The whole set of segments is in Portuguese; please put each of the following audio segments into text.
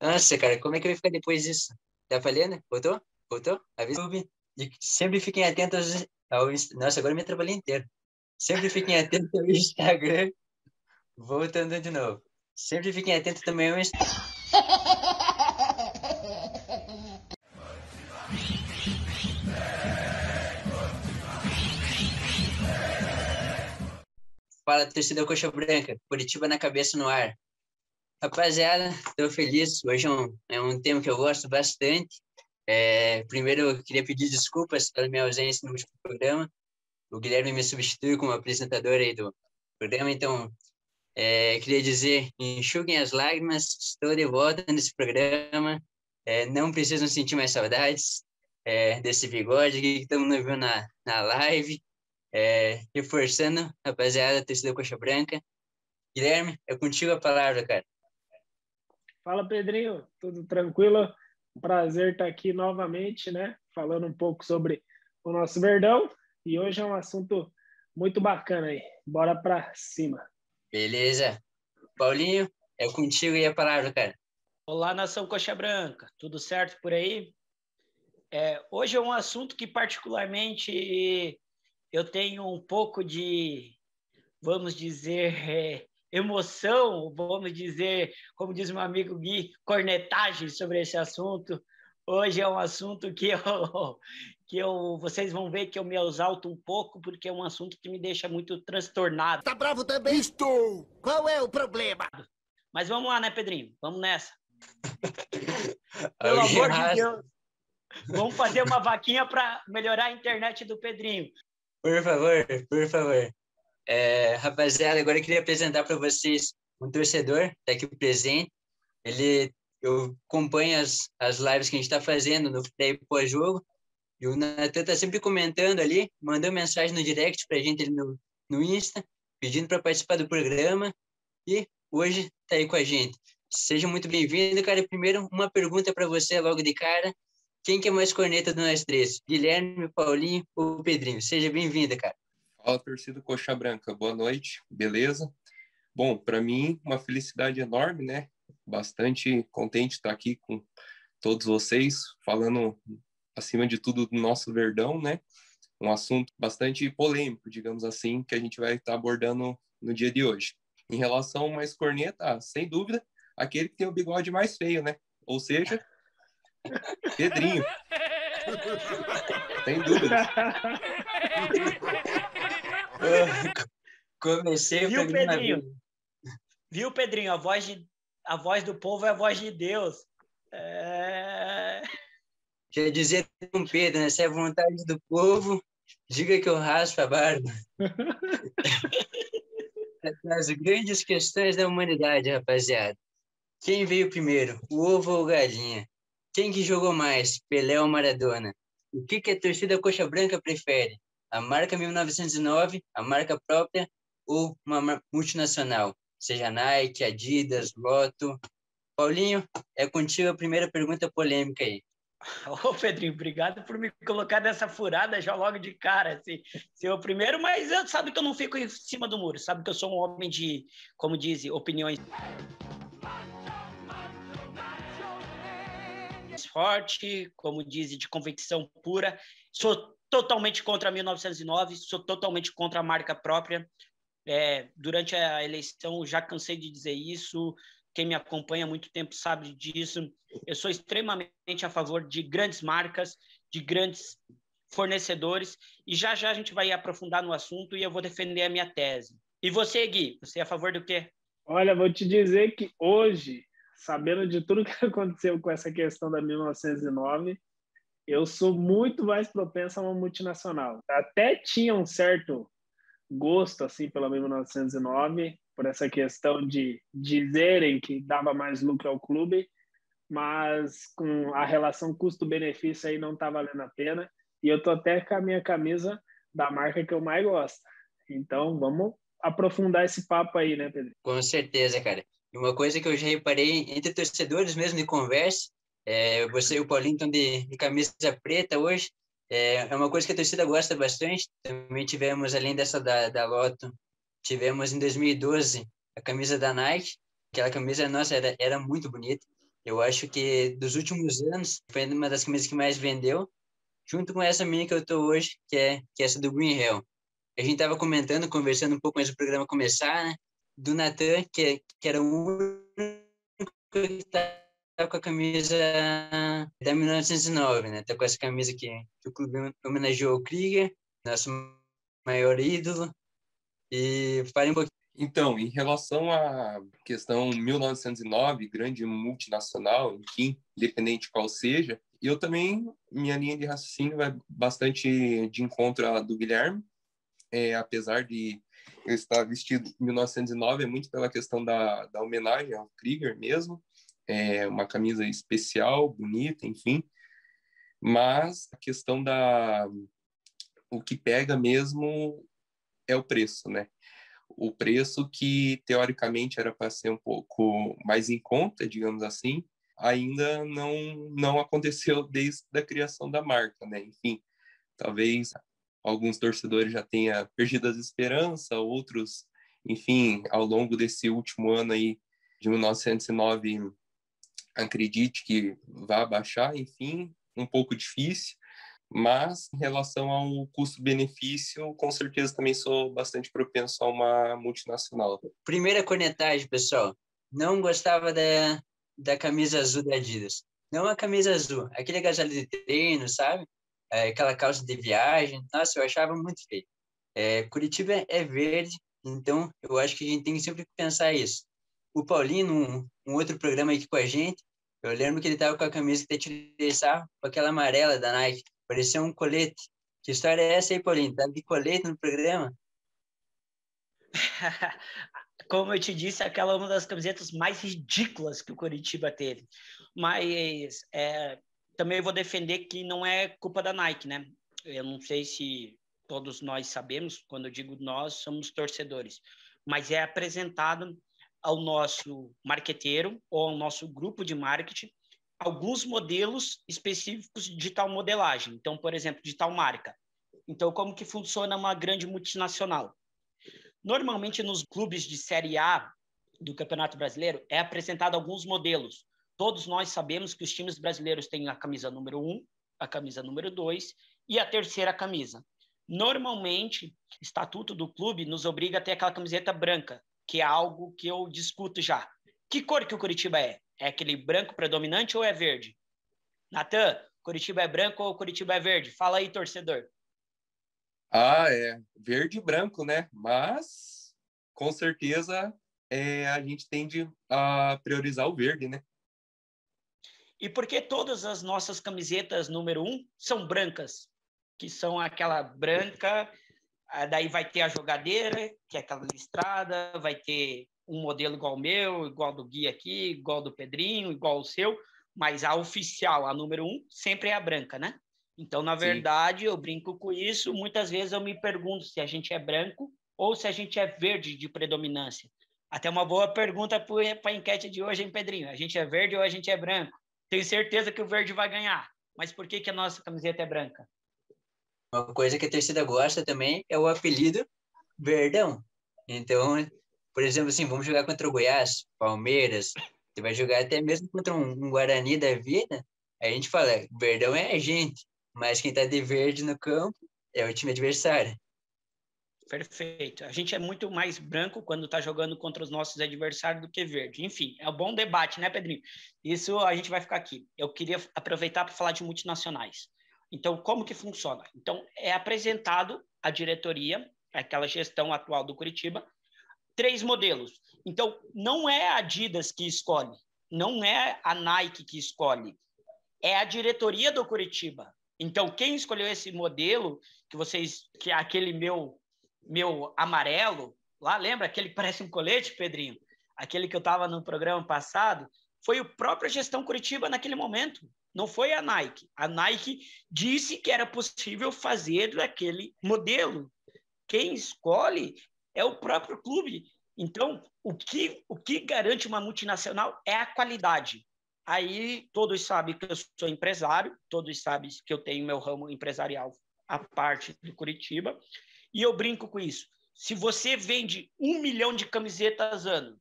Nossa, cara, como é que vai ficar depois disso? Tá falhando? Voltou? Voltou? Avisa E sempre fiquem atentos ao Nossa, agora me trabalhei inteiro. Sempre fiquem atentos ao Instagram. Voltando de novo. Sempre fiquem atentos também ao Instagram. Fala, torcida Coxa Branca. Curitiba na cabeça no ar. Rapaziada, estou feliz. Hoje é um, é um tema que eu gosto bastante. É, primeiro, eu queria pedir desculpas pela minha ausência no último programa. O Guilherme me substituiu como apresentador aí do programa, então é, queria dizer, enxuguem as lágrimas, estou de volta nesse programa. É, não precisam sentir mais saudades é, desse bigode que estamos vendo na, na live. É, reforçando, rapaziada, torcida Coxa Branca. Guilherme, é contigo a palavra, cara. Fala, Pedrinho. Tudo tranquilo? Prazer estar aqui novamente, né? Falando um pouco sobre o nosso Verdão. E hoje é um assunto muito bacana aí. Bora para cima. Beleza. Paulinho, é contigo e a palavra, cara. Olá, nação Coxa Branca. Tudo certo por aí? É, hoje é um assunto que particularmente eu tenho um pouco de, vamos dizer, é, emoção, vamos dizer, como diz meu amigo Gui, cornetagem sobre esse assunto. Hoje é um assunto que eu, que eu, vocês vão ver que eu me exalto um pouco, porque é um assunto que me deixa muito transtornado. Tá bravo também? Estou! Qual é o problema? Mas vamos lá, né, Pedrinho? Vamos nessa. Pelo amor de Deus. Vamos fazer uma vaquinha para melhorar a internet do Pedrinho. Por favor, por favor. É, rapaziada, agora eu queria apresentar para vocês um torcedor, tá aqui presente. Ele, eu acompanho as, as lives que a gente está fazendo no pré pós-jogo. E o Natan tá sempre comentando ali, mandou mensagem no direct para a gente no, no Insta, pedindo para participar do programa. E hoje tá aí com a gente. Seja muito bem-vindo, cara. Primeiro, uma pergunta para você logo de cara. Quem que é mais corneta de nós três? Guilherme, Paulinho ou Pedrinho? Seja bem-vinda, cara. Fala, torcida Coxa Branca. Boa noite, beleza? Bom, para mim, uma felicidade enorme, né? Bastante contente de estar aqui com todos vocês, falando, acima de tudo, do nosso Verdão, né? Um assunto bastante polêmico, digamos assim, que a gente vai estar abordando no dia de hoje. Em relação mais corneta, ah, sem dúvida, aquele que tem o bigode mais feio, né? Ou seja, Pedrinho. Tem dúvida. Comecei Viu, Pedrinho? Viu, Pedrinho? A voz, de, a voz do povo é a voz de Deus. É... Quer dizer com Pedro, né? Se é vontade do povo, diga que eu raspo a barba. As grandes questões da humanidade, rapaziada. Quem veio primeiro, o ovo ou galinha? Quem que jogou mais, Pelé ou Maradona? O que, que a torcida coxa branca prefere? A marca 1909, a marca própria ou uma multinacional? Seja Nike, Adidas, Lotto. Paulinho, é contigo a primeira pergunta polêmica aí. Ô, Pedrinho, obrigado por me colocar nessa furada já logo de cara. Assim, ser o primeiro, mas eu, sabe que eu não fico em cima do muro. Sabe que eu sou um homem de, como dizem, opiniões forte, como diz, de convicção pura. Sou totalmente contra 1909, sou totalmente contra a marca própria. É, durante a eleição, já cansei de dizer isso. Quem me acompanha há muito tempo sabe disso. Eu sou extremamente a favor de grandes marcas, de grandes fornecedores. E já já a gente vai aprofundar no assunto e eu vou defender a minha tese. E você, Gui, você é a favor do quê? Olha, vou te dizer que hoje sabendo de tudo que aconteceu com essa questão da 1909, eu sou muito mais propenso a uma multinacional. Até tinha um certo gosto assim pela 1909, por essa questão de dizerem que dava mais lucro ao clube, mas com a relação custo-benefício aí não tá valendo a pena. E eu tô até com a minha camisa da marca que eu mais gosto. Então, vamos aprofundar esse papo aí, né, Pedro? Com certeza, cara. Uma coisa que eu já reparei entre torcedores mesmo de conversa, é, você e o Paulinho estão de, de camisa preta hoje, é, é, uma coisa que a torcida gosta bastante. Também tivemos, além dessa da, da Lotto, tivemos em 2012 a camisa da Nike. Aquela camisa, nossa, era, era muito bonita. Eu acho que dos últimos anos foi uma das camisas que mais vendeu, junto com essa minha que eu tô hoje, que é, que é essa do Green Hell. A gente tava comentando, conversando um pouco antes do programa começar, né? Do Natan, que, que era o único que tá com a camisa da 1909, né? Tá com essa camisa que, que o clube homenageou o Krieger, nosso maior ídolo. E fale um pouquinho. Então, em relação à questão 1909, grande multinacional, enfim, independente qual seja, eu também, minha linha de raciocínio vai bastante de encontro à do Guilherme, é, apesar de eu estar vestido em 1909, é muito pela questão da, da homenagem ao Krieger mesmo, é uma camisa especial, bonita, enfim, mas a questão da o que pega mesmo é o preço, né? O preço que teoricamente era para ser um pouco mais em conta, digamos assim, ainda não não aconteceu desde a criação da marca, né? Enfim, talvez alguns torcedores já tenham perdido as esperanças, outros, enfim, ao longo desse último ano aí de 1909 acredite que vai baixar, enfim, um pouco difícil, mas em relação ao custo-benefício, com certeza também sou bastante propenso a uma multinacional. Primeira cornetagem, pessoal. Não gostava da, da camisa azul da Adidas. Não a camisa azul, aquele agasalho de treino, sabe? É, aquela calça de viagem. Nossa, eu achava muito feio. É, Curitiba é verde, então eu acho que a gente tem que sempre pensar isso. O Paulinho, um, um outro programa aqui com a gente, eu lembro que ele tava com a camisa que tirei sarro, com aquela amarela da Nike. Parecia um colete. Que história é essa aí, Paulinho? Tá de colete no programa? Como eu te disse, aquela é uma das camisetas mais ridículas que o Curitiba teve. Mas é, também vou defender que não é culpa da Nike, né? Eu não sei se todos nós sabemos, quando eu digo nós, somos torcedores. Mas é apresentado ao nosso marqueteiro ou ao nosso grupo de marketing alguns modelos específicos de tal modelagem. Então, por exemplo, de tal marca. Então, como que funciona uma grande multinacional? Normalmente, nos clubes de Série A do Campeonato Brasileiro, é apresentado alguns modelos. Todos nós sabemos que os times brasileiros têm a camisa número 1, a camisa número 2 e a terceira camisa. Normalmente, o estatuto do clube nos obriga a ter aquela camiseta branca, que é algo que eu discuto já. Que cor que o Curitiba é? É aquele branco predominante ou é verde? Natan, Curitiba é branco ou Curitiba é verde? Fala aí, torcedor. Ah, é verde e branco, né? Mas com certeza é, a gente tende a priorizar o verde, né? E por que todas as nossas camisetas número um são brancas? Que são aquela branca daí vai ter a jogadeira, que é aquela listrada, vai ter um modelo igual o meu, igual do Gui aqui, igual do Pedrinho, igual o seu, mas a oficial, a número um, sempre é a branca, né? Então, na verdade, Sim. eu brinco com isso. Muitas vezes eu me pergunto se a gente é branco ou se a gente é verde de predominância. Até uma boa pergunta para a enquete de hoje, hein, Pedrinho? A gente é verde ou a gente é branco? Tenho certeza que o verde vai ganhar. Mas por que, que a nossa camiseta é branca? Uma coisa que a torcida gosta também é o apelido Verdão. Então, por exemplo, assim, vamos jogar contra o Goiás, Palmeiras, você vai jogar até mesmo contra um, um Guarani da vida, a gente fala, Verdão é a gente, mas quem tá de verde no campo é o time adversário. Perfeito. A gente é muito mais branco quando está jogando contra os nossos adversários do que verde. Enfim, é um bom debate, né, Pedrinho? Isso a gente vai ficar aqui. Eu queria aproveitar para falar de multinacionais. Então, como que funciona? Então, é apresentado à diretoria, aquela gestão atual do Curitiba, três modelos. Então, não é a Adidas que escolhe, não é a Nike que escolhe, é a diretoria do Curitiba. Então, quem escolheu esse modelo, que vocês, que é aquele meu, meu amarelo, lá, lembra aquele que parece um colete, Pedrinho? Aquele que eu estava no programa passado, foi o próprio gestão Curitiba naquele momento. Não foi a Nike. A Nike disse que era possível fazer daquele modelo. Quem escolhe é o próprio clube. Então, o que, o que garante uma multinacional é a qualidade. Aí todos sabem que eu sou empresário, todos sabem que eu tenho meu ramo empresarial a parte do Curitiba, e eu brinco com isso. Se você vende um milhão de camisetas ano,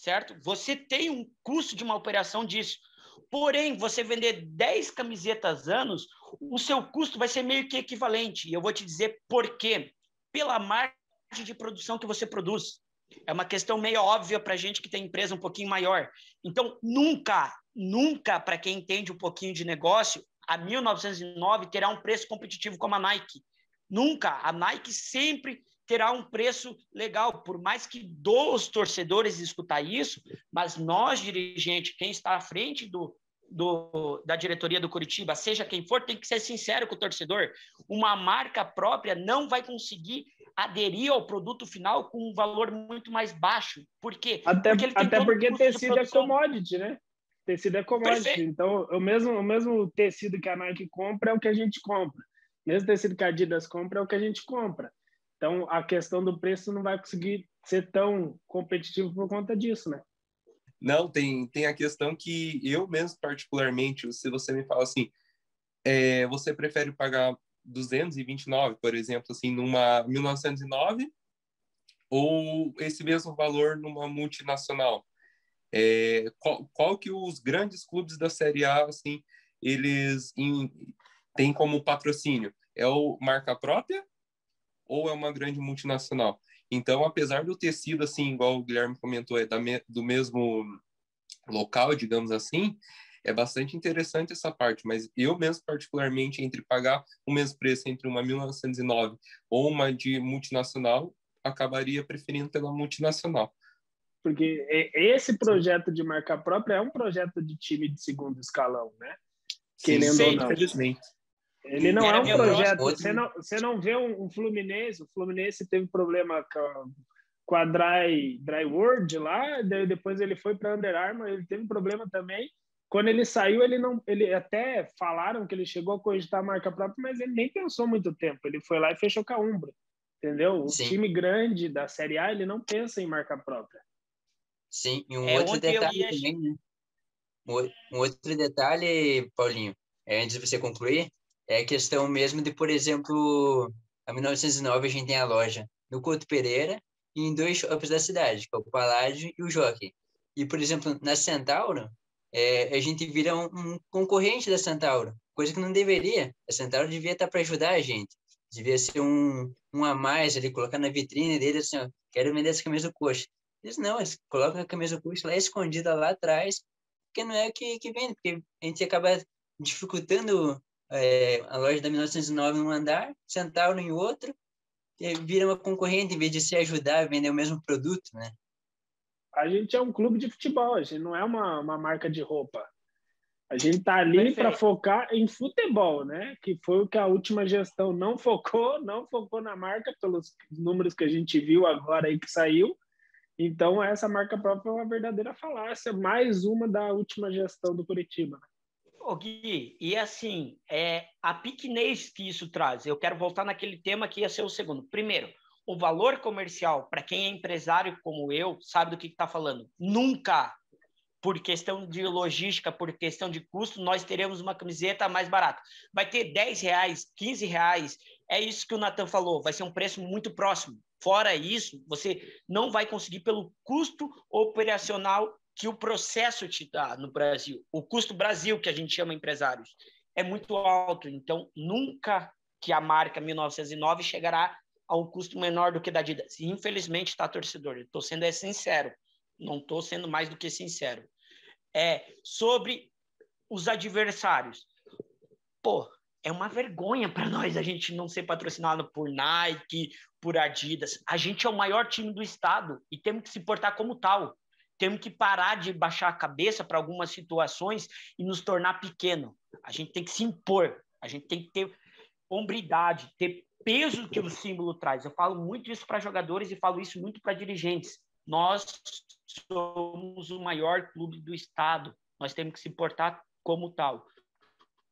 certo? Você tem um custo de uma operação disso. Porém, você vender 10 camisetas anos, o seu custo vai ser meio que equivalente. E eu vou te dizer por quê. Pela margem de produção que você produz. É uma questão meio óbvia para gente que tem empresa um pouquinho maior. Então, nunca, nunca, para quem entende um pouquinho de negócio, a 1909 terá um preço competitivo como a Nike. Nunca. A Nike sempre terá um preço legal, por mais que dos torcedores escutar isso, mas nós, dirigente, quem está à frente do, do, da diretoria do Curitiba, seja quem for, tem que ser sincero com o torcedor. Uma marca própria não vai conseguir aderir ao produto final com um valor muito mais baixo. Por quê? Até porque, até porque tecido é commodity, né? Tecido é commodity. Perfeito. Então, o mesmo, o mesmo tecido que a Nike compra é o que a gente compra. O mesmo tecido que a Adidas compra é o que a gente compra. Então, a questão do preço não vai conseguir ser tão competitivo por conta disso, né? Não, tem, tem a questão que eu mesmo, particularmente, se você me fala assim, é, você prefere pagar 229, por exemplo, assim, numa 1909, ou esse mesmo valor numa multinacional? É, qual, qual, que os grandes clubes da Série A, assim, eles têm como patrocínio? É o marca própria ou é uma grande multinacional. Então, apesar do tecido, assim, igual o Guilherme comentou, é da me, do mesmo local, digamos assim, é bastante interessante essa parte, mas eu mesmo, particularmente, entre pagar o mesmo preço entre uma 1909 ou uma de multinacional, acabaria preferindo pela multinacional. Porque esse projeto de marca própria é um projeto de time de segundo escalão, né? Querendo sim, ou não. Infelizmente. Ele não é um projeto. Você não, você não vê um, um, Fluminense. O Fluminense teve problema com, com a Dry, Dry World lá, depois ele foi para Under Armour, ele teve problema também. Quando ele saiu, ele não, ele até falaram que ele chegou a cogitar a marca própria, mas ele nem pensou muito tempo. Ele foi lá e fechou com a Umbra, entendeu? O Sim. time grande da Série A ele não pensa em marca própria. Sim, e um é outro detalhe ia... também, né? Um outro detalhe, Paulinho, é, antes de você concluir, é questão mesmo de, por exemplo, a 1909 a gente tem a loja no Couto Pereira e em dois shoppings da cidade, que é o Paládio e o Jockey. E, por exemplo, na Centauro, é, a gente vira um, um, concorrente da Centauro, coisa que não deveria. A Centauro devia estar para ajudar a gente. Devia ser um, um a mais, ele colocar na vitrine dele assim, ó, quero vender essa camisa do coxa. Eles não, eles colocam a camisa do coxa lá escondida lá atrás, porque não é o que, que vende, porque a gente acaba dificultando é, a loja da 1909 num andar, Centauro em outro, e vira uma concorrente em vez de se ajudar a vender o mesmo produto, né? A gente é um clube de futebol, a gente não é uma, uma marca de roupa. A gente está ali para focar em futebol, né? Que foi o que a última gestão não focou, não focou na marca pelos números que a gente viu agora aí que saiu. Então essa marca própria é uma verdadeira falácia, mais uma da última gestão do Curitiba. Ô Gui, e assim, é a pequenez que isso traz. Eu quero voltar naquele tema que ia ser o segundo. Primeiro, o valor comercial, para quem é empresário como eu, sabe do que está falando. Nunca, por questão de logística, por questão de custo, nós teremos uma camiseta mais barata. Vai ter 10 reais, 15 reais. É isso que o Natan falou, vai ser um preço muito próximo. Fora isso, você não vai conseguir pelo custo operacional que o processo te dá no Brasil. O custo Brasil, que a gente chama empresários, é muito alto. Então, nunca que a marca 1909 chegará a um custo menor do que da Adidas. infelizmente, está torcedor. Estou sendo é, sincero. Não estou sendo mais do que sincero. É sobre os adversários. Pô, é uma vergonha para nós a gente não ser patrocinado por Nike, por Adidas. A gente é o maior time do estado e temos que se portar como tal. Temos que parar de baixar a cabeça para algumas situações e nos tornar pequeno. A gente tem que se impor, a gente tem que ter hombridade, ter peso que o símbolo traz. Eu falo muito isso para jogadores e falo isso muito para dirigentes. Nós somos o maior clube do estado. Nós temos que se portar como tal.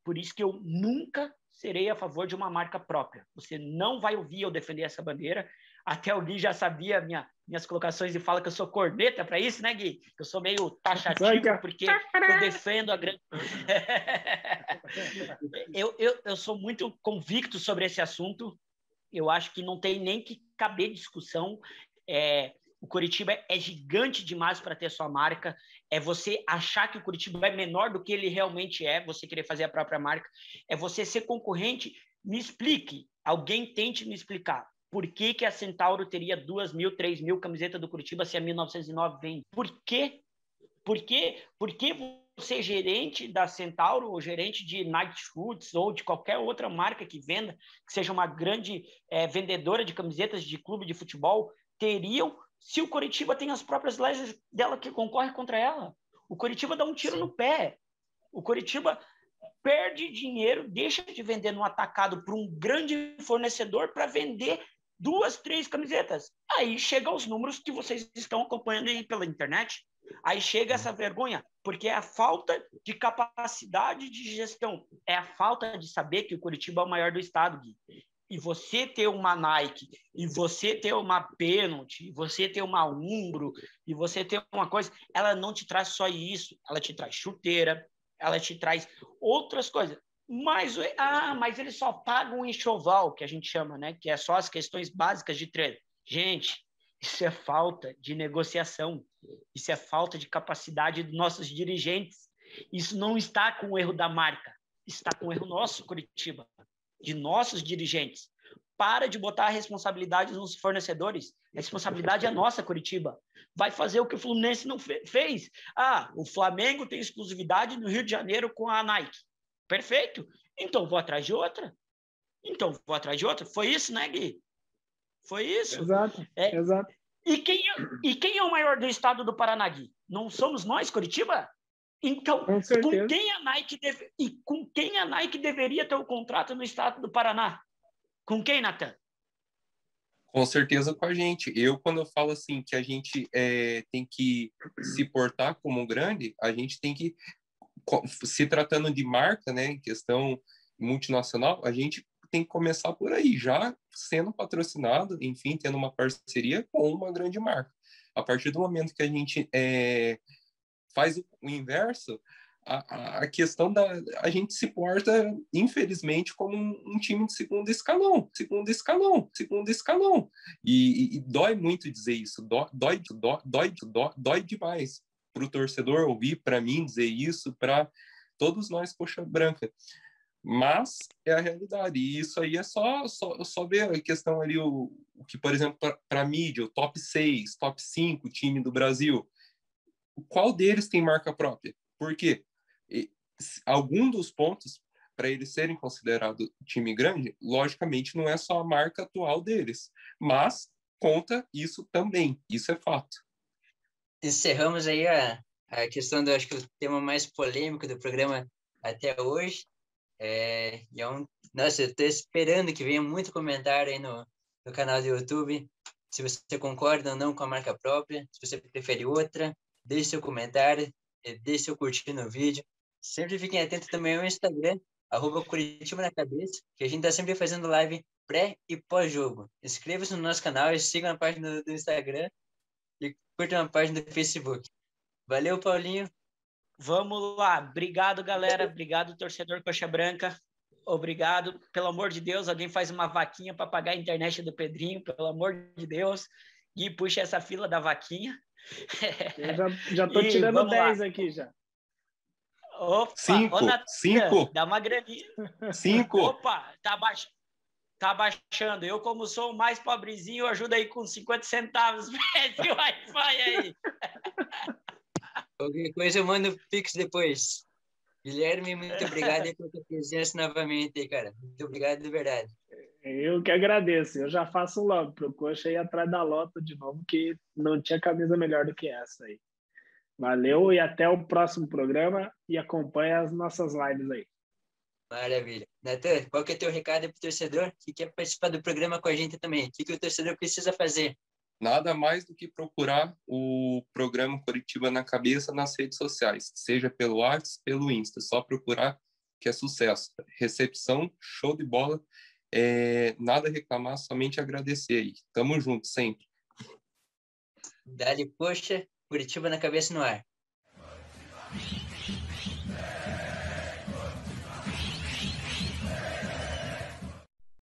Por isso que eu nunca serei a favor de uma marca própria. Você não vai ouvir eu defender essa bandeira. Até o Gui já sabia minha, minhas colocações e fala que eu sou corneta para isso, né, Gui? Eu sou meio taxativo porque eu defendo a grande. eu, eu, eu sou muito convicto sobre esse assunto. Eu acho que não tem nem que caber discussão. É, O Curitiba é gigante demais para ter sua marca. É você achar que o Curitiba é menor do que ele realmente é, você querer fazer a própria marca. É você ser concorrente. Me explique, alguém tente me explicar. Por que, que a Centauro teria duas mil, três mil camisetas do Curitiba se a 1909 vem? Por quê? Por quê? Por que você, gerente da Centauro, ou gerente de Night Foods, ou de qualquer outra marca que venda, que seja uma grande é, vendedora de camisetas de clube de futebol, teriam se o Curitiba tem as próprias leis dela que concorre contra ela? O Curitiba dá um tiro Sim. no pé. O Curitiba perde dinheiro, deixa de vender no atacado para um grande fornecedor para vender duas, três camisetas. Aí chega os números que vocês estão acompanhando aí pela internet. Aí chega essa vergonha, porque é a falta de capacidade de gestão, é a falta de saber que o Curitiba é o maior do estado, Gui. E você ter uma Nike, e você ter uma Penalty, e você ter uma Umbro, e você ter uma coisa, ela não te traz só isso, ela te traz chuteira, ela te traz outras coisas. Mas, ah, mas eles só pagam um enxoval, que a gente chama, né? Que é só as questões básicas de treino. Gente, isso é falta de negociação. Isso é falta de capacidade dos nossos dirigentes. Isso não está com o erro da marca. Está com o erro nosso, Curitiba, de nossos dirigentes. Para de botar a responsabilidade nos fornecedores. A responsabilidade é nossa, Curitiba. Vai fazer o que o Fluminense não fez. Ah, o Flamengo tem exclusividade no Rio de Janeiro com a Nike. Perfeito. Então vou atrás de outra. Então vou atrás de outra. Foi isso, né, Gui? Foi isso. Exato. É. Exato. E quem, é, e quem é o maior do estado do Paraná, Gui? Não somos nós, Curitiba? Então, com, com quem a Nike deve, e com quem a Nike deveria ter o contrato no estado do Paraná? Com quem, Natan? Com certeza com a gente. Eu, quando eu falo assim que a gente é, tem que se portar como grande, a gente tem que se tratando de marca, né, em questão multinacional, a gente tem que começar por aí, já sendo patrocinado, enfim, tendo uma parceria com uma grande marca. A partir do momento que a gente é, faz o, inverso, a, a, questão da a gente se porta infelizmente como um, um, time de segundo escalão, segundo escalão, segundo escalão e, e, e dói muito dizer isso, dói dói dói, dói, dói, dói demais para o torcedor ouvir, para mim dizer isso, para todos nós coxa branca. Mas é a realidade. E isso aí é só, só, só ver a questão ali, o, o que, por exemplo, para mídia, o top 6, top 5 time do Brasil. Qual deles tem marca própria? Por quê? E, algum dos pontos para eles serem considerados time grande, logicamente não é só a marca atual deles, mas conta isso também, isso é fato encerramos aí a, a questão do, acho que o tema mais polêmico do programa até hoje. É, e é um, nossa, eu estou esperando que venha muito comentário aí no, no canal do YouTube, se você concorda ou não com a marca própria, se você prefere outra, deixe seu comentário, deixe seu curtir no vídeo. Sempre fiquem atentos também ao Instagram, arroba Curitiba na Cabeça, que a gente está sempre fazendo live pré e pós-jogo. Inscreva-se no nosso canal e siga na página do, do Instagram e curta uma página do Facebook. Valeu, Paulinho. Vamos lá. Obrigado, galera. Obrigado, torcedor Coxa Branca. Obrigado. Pelo amor de Deus, alguém faz uma vaquinha para pagar a internet do Pedrinho, pelo amor de Deus. E puxa essa fila da vaquinha. Eu já, já tô tirando 10 lá. aqui já. Opa, cinco, ô, Natan, cinco. Dá uma graninha. Cinco. Opa, tá baixo tá baixando. Eu, como sou o mais pobrezinho, ajudo aí com 50 centavos. Esse Wi-Fi aí. Qualquer coisa eu mando o Pix depois. Guilherme, muito obrigado pela tua presença novamente, cara. Muito obrigado de verdade. Eu que agradeço. Eu já faço logo pro Coxa ir atrás da lota de novo, que não tinha camisa melhor do que essa aí. Valeu e até o próximo programa e acompanhe as nossas lives aí. Maravilha. Natan, qual que é o teu recado para o torcedor que quer participar do programa com a gente também? O que, que o torcedor precisa fazer? Nada mais do que procurar o programa Curitiba na Cabeça nas redes sociais, seja pelo WhatsApp, pelo Insta, só procurar que é sucesso. Recepção, show de bola, é, nada a reclamar, somente agradecer aí. Tamo junto sempre. Dali, poxa, Curitiba na Cabeça no ar.